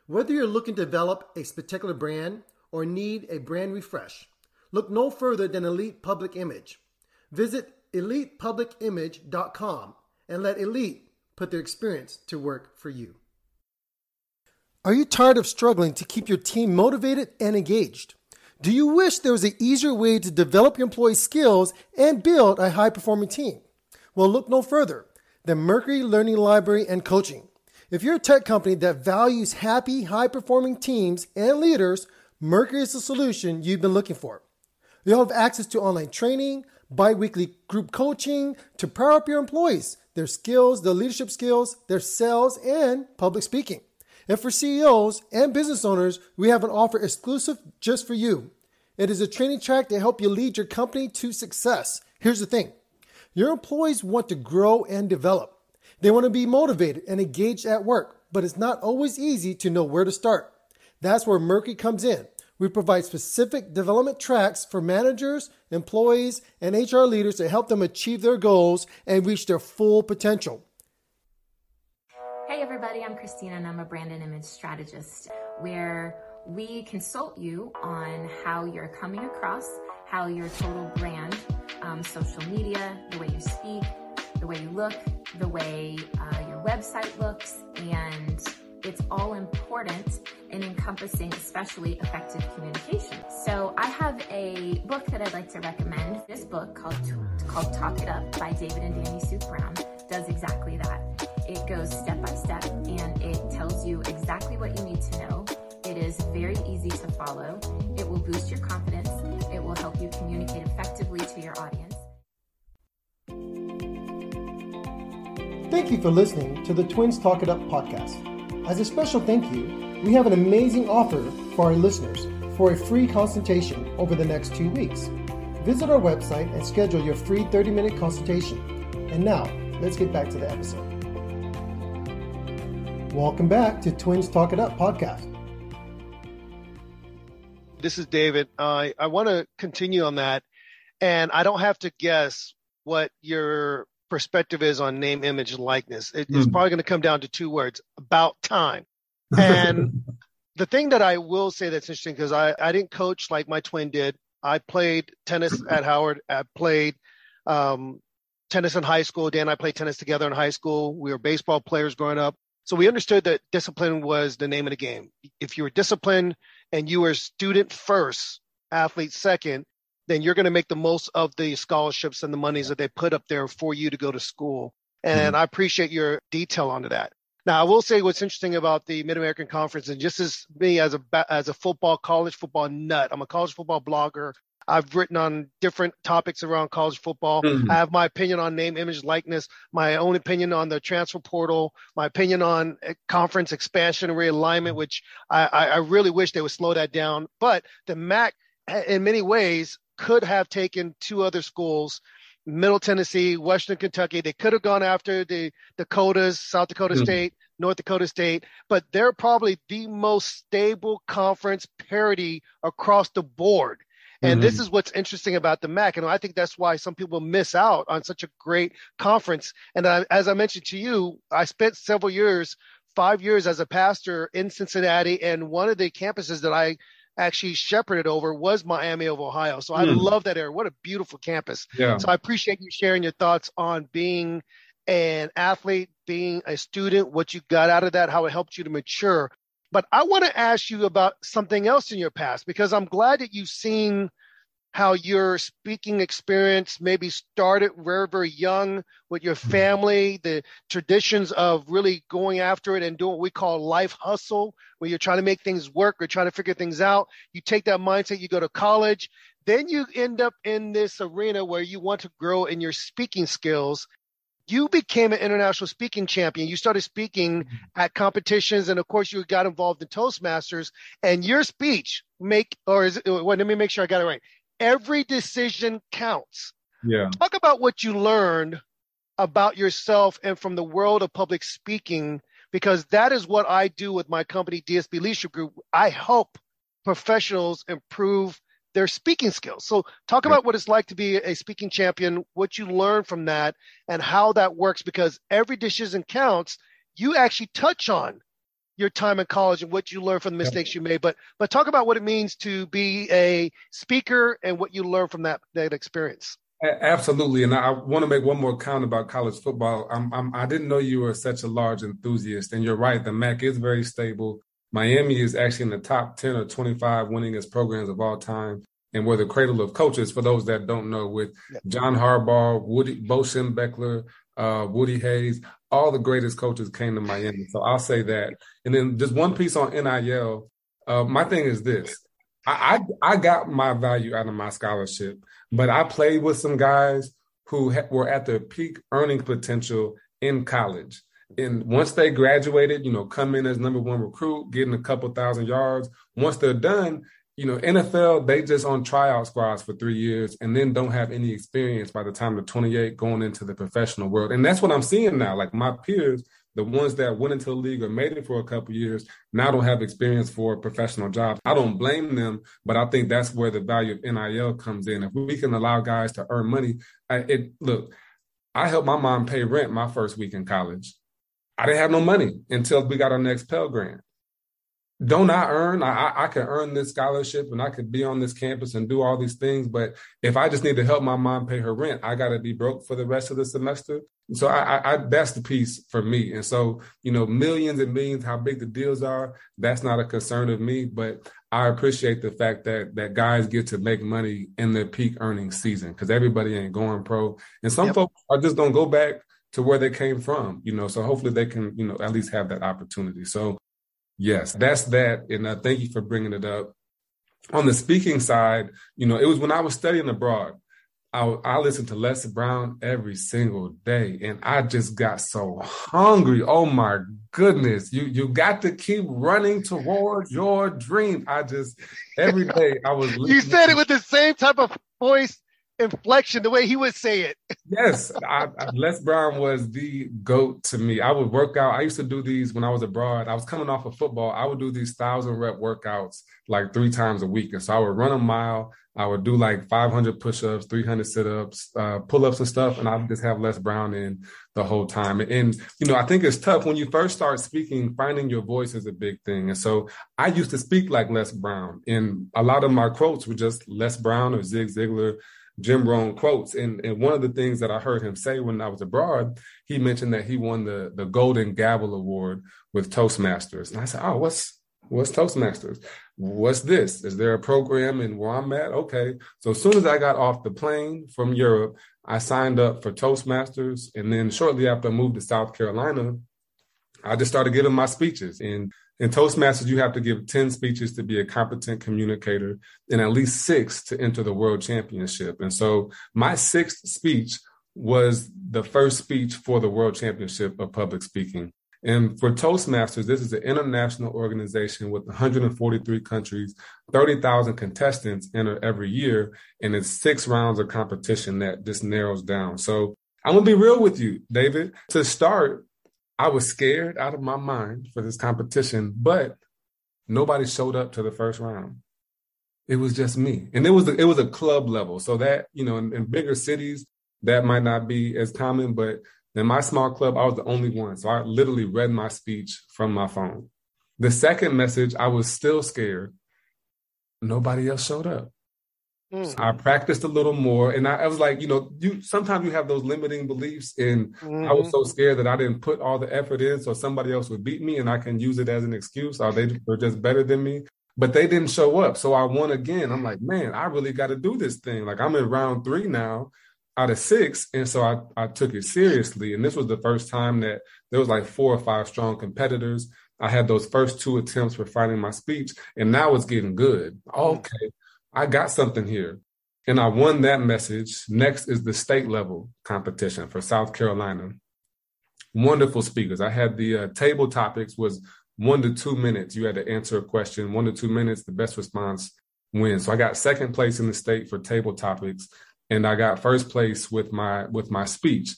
Whether you're looking to develop a particular brand or need a brand refresh, look no further than Elite Public Image. Visit elitepublicimage.com and let Elite put their experience to work for you. Are you tired of struggling to keep your team motivated and engaged? Do you wish there was an easier way to develop your employees' skills and build a high performing team? Well, look no further than Mercury Learning Library and Coaching. If you're a tech company that values happy, high performing teams and leaders, Mercury is the solution you've been looking for. You'll have access to online training, bi weekly group coaching to power up your employees, their skills, their leadership skills, their sales, and public speaking. And for CEOs and business owners, we have an offer exclusive just for you. It is a training track to help you lead your company to success. Here's the thing your employees want to grow and develop. They want to be motivated and engaged at work, but it's not always easy to know where to start. That's where Mercury comes in. We provide specific development tracks for managers, employees, and HR leaders to help them achieve their goals and reach their full potential. Hey, everybody, I'm Christina, and I'm a brand and image strategist where we consult you on how you're coming across, how your total brand, um, social media, the way you speak, the way you look, the way uh, your website looks, and it's all important in encompassing especially effective communication. So I have a book that I'd like to recommend. This book called called Talk It Up by David and Danny Suk Brown does exactly that. It goes step by step and it tells you exactly what you need to know. It is very easy to follow. It will boost your confidence. It will help you communicate effectively to your audience. Thank you for listening to the Twins Talk It Up podcast. As a special thank you, we have an amazing offer for our listeners for a free consultation over the next two weeks. Visit our website and schedule your free 30 minute consultation. And now, let's get back to the episode. Welcome back to Twins Talk It Up podcast. This is David. I I want to continue on that, and I don't have to guess what your perspective is on name, image, and likeness. It, mm. It's hmm. probably going to come down to two words: about time. And the thing that I will say that's interesting because I I didn't coach like my twin did. I played tennis at Howard. I played um, tennis in high school. Dan and I played tennis together in high school. We were baseball players growing up. So we understood that discipline was the name of the game. If you were disciplined and you were student first, athlete second, then you're going to make the most of the scholarships and the monies that they put up there for you to go to school. And mm-hmm. I appreciate your detail onto that. Now, I will say what's interesting about the Mid American Conference, and just as me as a as a football college football nut, I'm a college football blogger. I've written on different topics around college football. Mm-hmm. I have my opinion on name, image, likeness, my own opinion on the transfer portal, my opinion on eh, conference expansion and realignment, which I, I really wish they would slow that down. But the MAC, eh, in many ways, could have taken two other schools Middle Tennessee, Western Kentucky. They could have gone after the Dakotas, South Dakota mm-hmm. State, North Dakota State, but they're probably the most stable conference parity across the board. And mm-hmm. this is what's interesting about the MAC. And I think that's why some people miss out on such a great conference. And I, as I mentioned to you, I spent several years, five years as a pastor in Cincinnati. And one of the campuses that I actually shepherded over was Miami of Ohio. So I mm. love that area. What a beautiful campus. Yeah. So I appreciate you sharing your thoughts on being an athlete, being a student, what you got out of that, how it helped you to mature. But I want to ask you about something else in your past because I'm glad that you've seen how your speaking experience maybe started very, very young with your mm-hmm. family, the traditions of really going after it and doing what we call life hustle, where you're trying to make things work or trying to figure things out. You take that mindset, you go to college, then you end up in this arena where you want to grow in your speaking skills. You became an international speaking champion. You started speaking mm-hmm. at competitions, and of course, you got involved in Toastmasters. And your speech make, or is it, well, let me make sure I got it right every decision counts. Yeah. Talk about what you learned about yourself and from the world of public speaking, because that is what I do with my company, DSB Leadership Group. I help professionals improve their speaking skills. So talk about what it's like to be a speaking champion, what you learn from that and how that works because every decision counts. You actually touch on your time in college and what you learned from the mistakes you made. But but talk about what it means to be a speaker and what you learned from that that experience. Absolutely, and I want to make one more comment about college football. I'm, I'm, I did not know you were such a large enthusiast, and you're right. The MAC is very stable. Miami is actually in the top ten or twenty-five winningest programs of all time, and we're the cradle of coaches. For those that don't know, with John Harbaugh, Woody Bo Schembechler, uh, Woody Hayes, all the greatest coaches came to Miami. So I'll say that. And then just one piece on NIL. Uh, my thing is this: I, I, I got my value out of my scholarship, but I played with some guys who ha- were at their peak earning potential in college. And once they graduated, you know, come in as number one recruit, getting a couple thousand yards. Once they're done, you know, NFL, they just on tryout squads for three years and then don't have any experience by the time they're 28 going into the professional world. And that's what I'm seeing now. Like my peers, the ones that went into the league or made it for a couple years, now don't have experience for professional jobs. I don't blame them, but I think that's where the value of NIL comes in. If we can allow guys to earn money, I, it look, I helped my mom pay rent my first week in college. I didn't have no money until we got our next Pell Grant don't I earn? I, I can earn this scholarship and I could be on this campus and do all these things. But if I just need to help my mom pay her rent, I got to be broke for the rest of the semester. So I, I, I, that's the piece for me. And so, you know, millions and millions, how big the deals are, that's not a concern of me. But I appreciate the fact that that guys get to make money in their peak earning season because everybody ain't going pro. And some yep. folks are just going to go back to where they came from, you know, so hopefully they can, you know, at least have that opportunity. So Yes, that's that. And uh, thank you for bringing it up. On the speaking side, you know, it was when I was studying abroad. I, I listened to Les Brown every single day, and I just got so hungry. Oh my goodness! You you got to keep running towards your dream. I just every day I was. you said it with the same type of voice inflection, the way he would say it. yes, I, I, Les Brown was the goat to me. I would work out. I used to do these when I was abroad. I was coming off of football. I would do these thousand rep workouts like three times a week, and so I would run a mile. I would do like 500 push-ups, 300 sit-ups, uh, pull-ups and stuff, and I would just have Les Brown in the whole time. And, and you know, I think it's tough when you first start speaking. Finding your voice is a big thing, and so I used to speak like Les Brown, and a lot of my quotes were just Les Brown or Zig Ziglar Jim Rohn quotes. And, and one of the things that I heard him say when I was abroad, he mentioned that he won the, the Golden Gavel Award with Toastmasters. And I said, Oh, what's what's Toastmasters? What's this? Is there a program in where I'm at? Okay. So as soon as I got off the plane from Europe, I signed up for Toastmasters. And then shortly after I moved to South Carolina, I just started giving my speeches. And in Toastmasters, you have to give 10 speeches to be a competent communicator and at least six to enter the world championship. And so my sixth speech was the first speech for the world championship of public speaking. And for Toastmasters, this is an international organization with 143 countries, 30,000 contestants enter every year, and it's six rounds of competition that just narrows down. So I'm gonna be real with you, David. To start, I was scared out of my mind for this competition, but nobody showed up to the first round. It was just me, and it was a, it was a club level. So that you know, in, in bigger cities, that might not be as common, but in my small club, I was the only one. So I literally read my speech from my phone. The second message, I was still scared. Nobody else showed up. Mm. I practiced a little more, and I, I, was like, you know, you sometimes you have those limiting beliefs, and mm-hmm. I was mm-hmm. so scared that I didn't put all the effort in, so somebody else would beat me, and I can use it as an excuse, or they were just better than me. But they didn't show up, so I won again. I'm like, man, I really got to do this thing. Like I'm in round three now out of six, and so I I took it seriously, and this was the first time that there was like four or five strong competitors. I had those first two attempts for finding my speech, and now it's getting good. Okay, I got something here. And I won that message. Next is the state level competition for South Carolina. Wonderful speakers. I had the uh, table topics was one to two minutes. You had to answer a question, one to two minutes. The best response wins. So I got second place in the state for table topics, and I got first place with my with my speech.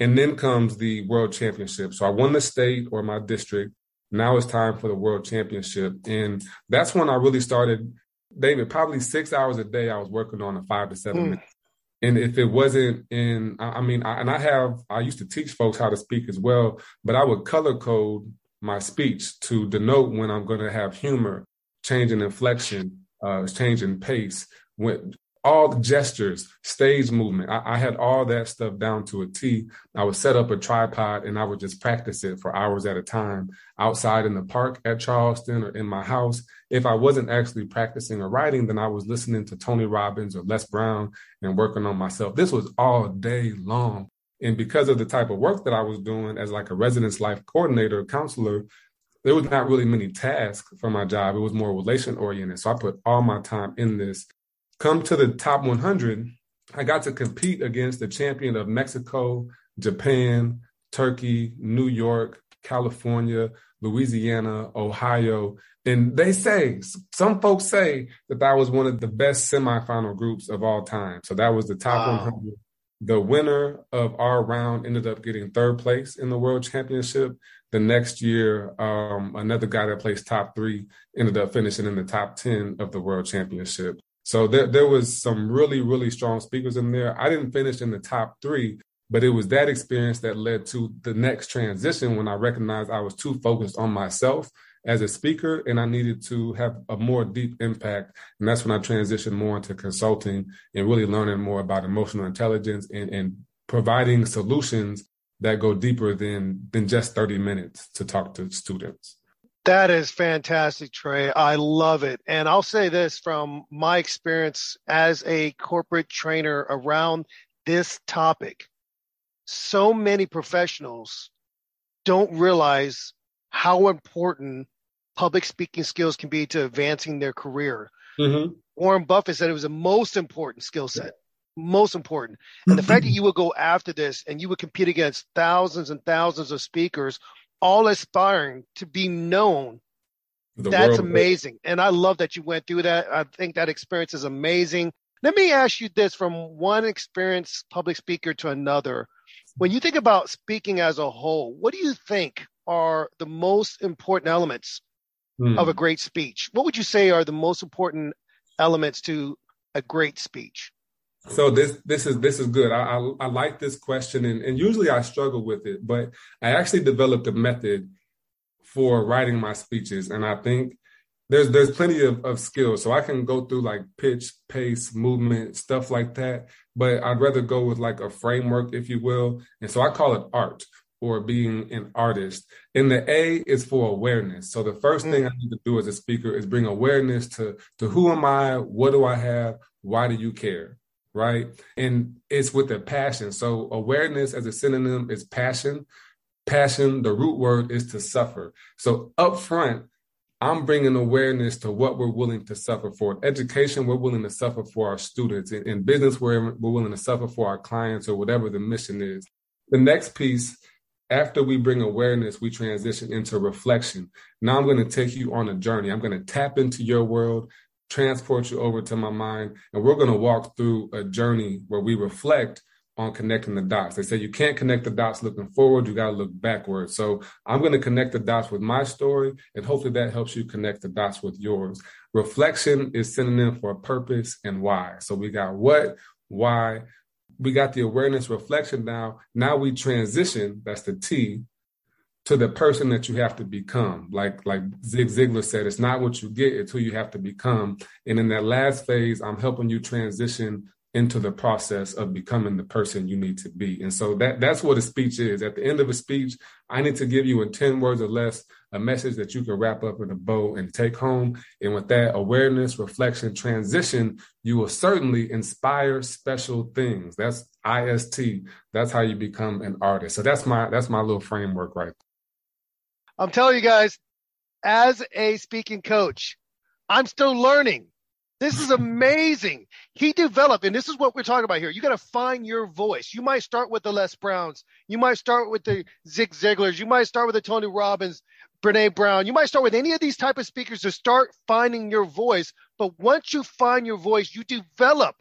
And then comes the world championship. So I won the state or my district. Now it's time for the world championship, and that's when I really started David, probably six hours a day I was working on a five to seven mm. minutes. And if it wasn't in, I mean, I, and I have, I used to teach folks how to speak as well, but I would color code my speech to denote when I'm going to have humor, change in inflection, uh, change in pace, when all the gestures, stage movement. I, I, had all that stuff down to a T. I would set up a tripod and I would just practice it for hours at a time outside in the park at Charleston or in my house. If I wasn't actually practicing or writing, then I was listening to Tony Robbins or Les Brown and working on myself. This was all day long. And because of the type of work that I was doing as like a residence life coordinator, counselor, there was not really many tasks for my job. It was more relation oriented. So I put all my time in this come to the top 100, I got to compete against the champion of Mexico, Japan, Turkey, New York, California, Louisiana, Ohio. And they say, some folks say that that was one of the best semifinal groups of all time. So that was the top wow. 100. The winner of our round ended up getting third place in the world championship. The next year, um, another guy that placed top three ended up finishing in the top 10 of the world championship. So there, there was some really, really strong speakers in there. I didn't finish in the top three, but it was that experience that led to the next transition when I recognized I was too focused on myself as a speaker and I needed to have a more deep impact. And that's when I transitioned more into consulting and really learning more about emotional intelligence and, and providing solutions that go deeper than than just 30 minutes to talk to students. That is fantastic, Tre. I love it. And I'll say this from my experience as a corporate trainer around this topic. So many professionals don't realize how important public speaking skills can be to advancing their career. Mm-hmm. Warren Buffett said it was the most important skill set, most important. And the fact that you would go after this and you would compete against thousands and thousands of speakers all aspiring to be known. The That's amazing. And I love that you went through that. I think that experience is amazing. Let me ask you this from one experienced public speaker to another. When you think about speaking as a whole, what do you think are the most important elements hmm. of a great speech? What would you say are the most important elements to a great speech? So this this is this is good. I, I, I like this question, and, and usually I struggle with it, but I actually developed a method for writing my speeches, and I think there's there's plenty of, of skills. So I can go through like pitch, pace, movement, stuff like that. But I'd rather go with like a framework, if you will. And so I call it art or being an artist. And the A is for awareness. So the first mm. thing I need to do as a speaker is bring awareness to to who am I, what do I have, why do you care? Right? And it's with a passion. So awareness as a synonym is passion. Passion, the root word is to suffer. So up front, I'm bringing awareness to what we're willing to suffer for. Education, we're willing to suffer for our students. In, in business, we're, we're willing to suffer for our clients or whatever the mission is. The next piece, after we bring awareness, we transition into reflection. Now I'm going to take you on a journey. I'm going to tap into your world, transport you over to my mind, and we're going to walk through a journey where we reflect on connecting the dots. They say you can't connect the dots looking forward, you got to look backwards. So I'm going to connect the dots with my story, and hopefully that helps you connect the dots with yours. Reflection is synonym for purpose and why. So we got what, why, we got the awareness reflection now. Now we transition, that's the T, to the person that you have to become. Like like Zig Ziglar said, it's not what you get, it's who you have to become. And in that last phase, I'm helping you transition into the process of becoming the person you need to be. And so that that's what a speech is. At the end of a speech, I need to give you in 10 words or less a message that you can wrap up in a bow and take home. And with that awareness, reflection, transition, you will certainly inspire special things. That's IST. That's how you become an artist. So that's my that's my little framework right there. I'm telling you guys, as a speaking coach, I'm still learning. This is amazing. He developed, and this is what we're talking about here. You got to find your voice. You might start with the Les Browns. You might start with the Zig Ziglars. You might start with the Tony Robbins, Brene Brown. You might start with any of these type of speakers to start finding your voice. But once you find your voice, you develop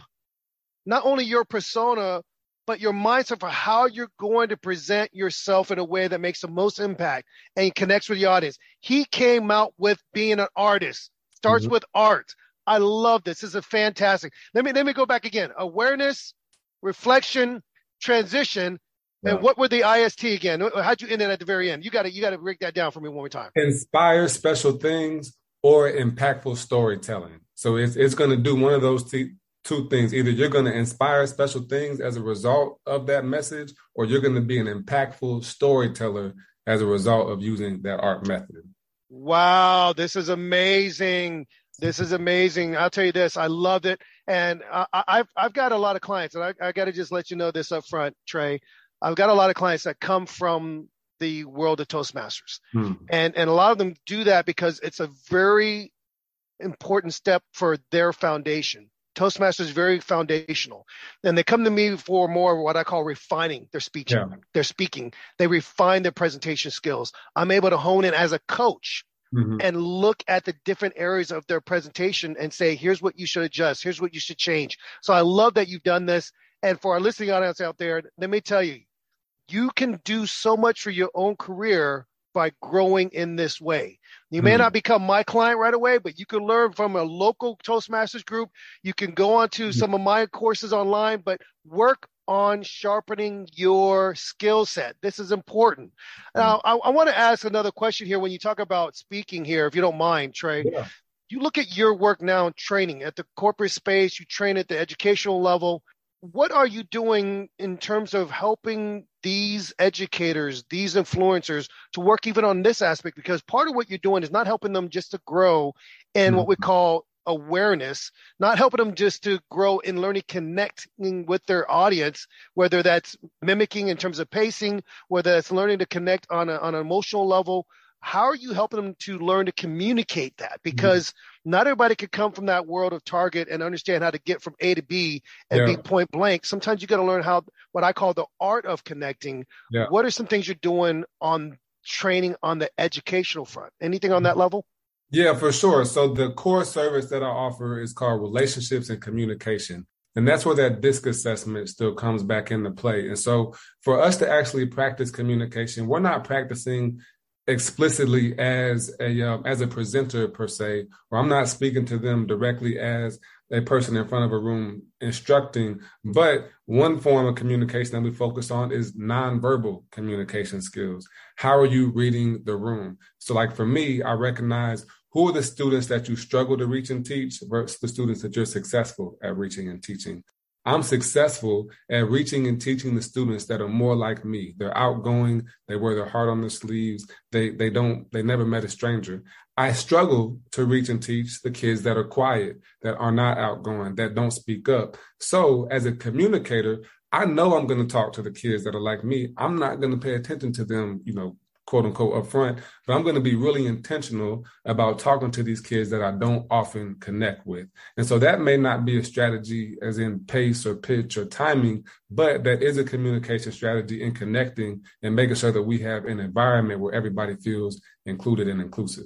not only your persona, but your mindset for how you're going to present yourself in a way that makes the most impact and connects with the audience. He came out with being an artist. Starts mm-hmm. with art I love this. This is fantastic. Let me let me go back again. Awareness, reflection, transition. Yeah. And what were the IST again? How'd you end it at the very end? You got to you got to break that down for me one more time. Inspire special things or impactful storytelling. So it's it's going to do one of those t- two things. Either you're going to inspire special things as a result of that message, or you're going to be an impactful storyteller as a result of using that art method. Wow, this is amazing. This is amazing. I'll tell you this. I loved it. And I, have I've got a lot of clients, and I, I got to just let you know this up front, Tre. I've got a lot of clients that come from the world of Toastmasters. Hmm. And, and a lot of them do that because it's a very important step for their foundation. Toastmasters is very foundational. And they come to me for more of what I call refining their speech, yeah. their speaking. They refine their presentation skills. I'm able to hone in as a coach mm-hmm. and look at the different areas of their presentation and say, here's what you should adjust, here's what you should change. So I love that you've done this. And for our listening audience out there, let me tell you, you can do so much for your own career by growing in this way. You may mm not become my client right away, but you can learn from a local Toastmasters group. You can go on to mm some of my courses online, but work on sharpening your skill set. This is important. Mm-hmm. Now, I, I want to ask another question here when you talk about speaking here, if you don't mind, Tre. Yeah. You look at your work now in training at the corporate space, you train at the educational level. What are you doing in terms of helping these educators, these influencers to work even on this aspect? Because part of what you're doing is not helping them just to grow in mm-hmm. what we call awareness, not helping them just to grow in learning connecting with their audience, whether that's mimicking in terms of pacing, whether that's learning to connect on, a, on an emotional level. How are you helping them to learn to communicate that? Mm-hmm. Because mm-hmm. not everybody could come from that world of target and understand how to get from A to B and yeah. be point blank. Sometimes you got to learn how, what I call the art of connecting. Yeah. What are some things you're doing on training on the educational front? Anything on that mm-hmm. level? Yeah, for sure. So the core service that I offer is called relationships and communication. And that's where that DISC assessment still comes back into play. And so for us to actually practice communication, we're not practicing explicitly as a um, as a presenter per se, or I'm not speaking to them directly as a person in front of a room instructing. But one form of communication that we focus on is nonverbal communication skills. How are you reading the room? So, like for me, I recognize who are the students that you struggle to reach and teach versus the students that you're successful at reaching and teaching? I'm successful at reaching and teaching the students that are more like me. They're outgoing. They wear their heart on their sleeves. They they don't they never met a stranger. I struggle to reach and teach the kids that are quiet, that are not outgoing, that don't speak up. So as a communicator, I know I'm going to talk to the kids that are like me. I'm not going to pay attention to them, you know, quote unquote upfront, but I'm going to be really intentional about talking to these kids that I don't often connect with. And so that may not be a strategy as in pace or pitch or timing, but that is a communication strategy in connecting and making sure that we have an environment where everybody feels included and inclusive.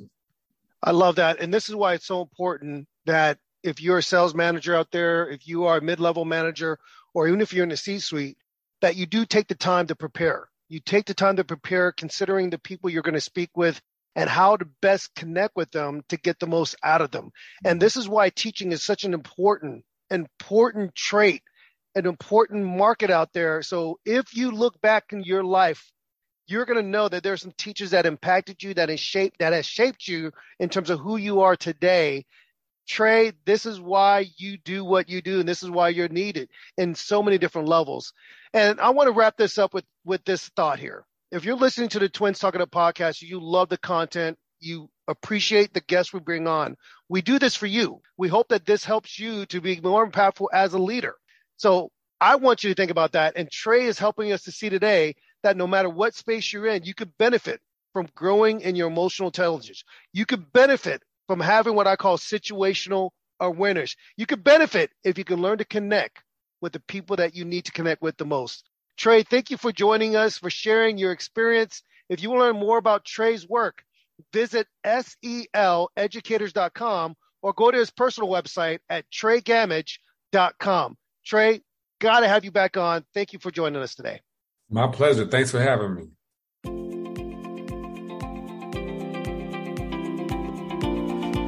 I love that. And this is why it's so important that if you're a sales manager out there, if you are a mid level manager, or even if you're in the C suite, that you do take the time to prepare you take the time to prepare, considering the people you're going to speak with and how to best connect with them to get the most out of them. And mm-hmm. this is why teaching is such an important, important trait, an important market out there. So if you look back in your life, you're going to know that there's some teachers that impacted you, that has shaped, that has shaped you in terms of who you are today. Tre, this is why you do what you do, and this is why you're needed in so many different levels. And I want to wrap this up with with this thought here. If you're listening to the Twins Talk It Up podcast, you love the content, you appreciate the guests we bring on. We do this for you. We hope that this helps you to be more impactful as a leader. So I want you to think about that. And Tre is helping us to see today that no matter what space you're in, you could benefit from growing in your emotional intelligence. You could benefit from having what I call situational awareness. You could benefit if you can learn to connect with the people that you need to connect with the most. Tre, thank you for joining us, for sharing your experience. If you want to learn more about Tre's work, visit seleducators.com or go to his personal website at tregammage.com. Tre, got to have you back on. Thank you for joining us today. My pleasure. Thanks for having me.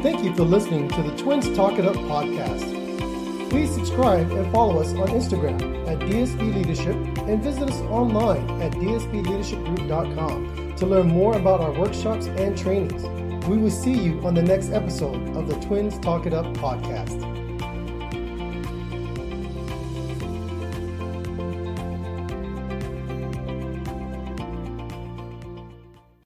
Thank you for listening to the Twins Talk It Up podcast. Please subscribe and follow us on Instagram at DSB Leadership and visit us online at dsbleadershipgroup.com to learn more about our workshops and trainings. We will see you on the next episode of the Twins Talk It Up podcast.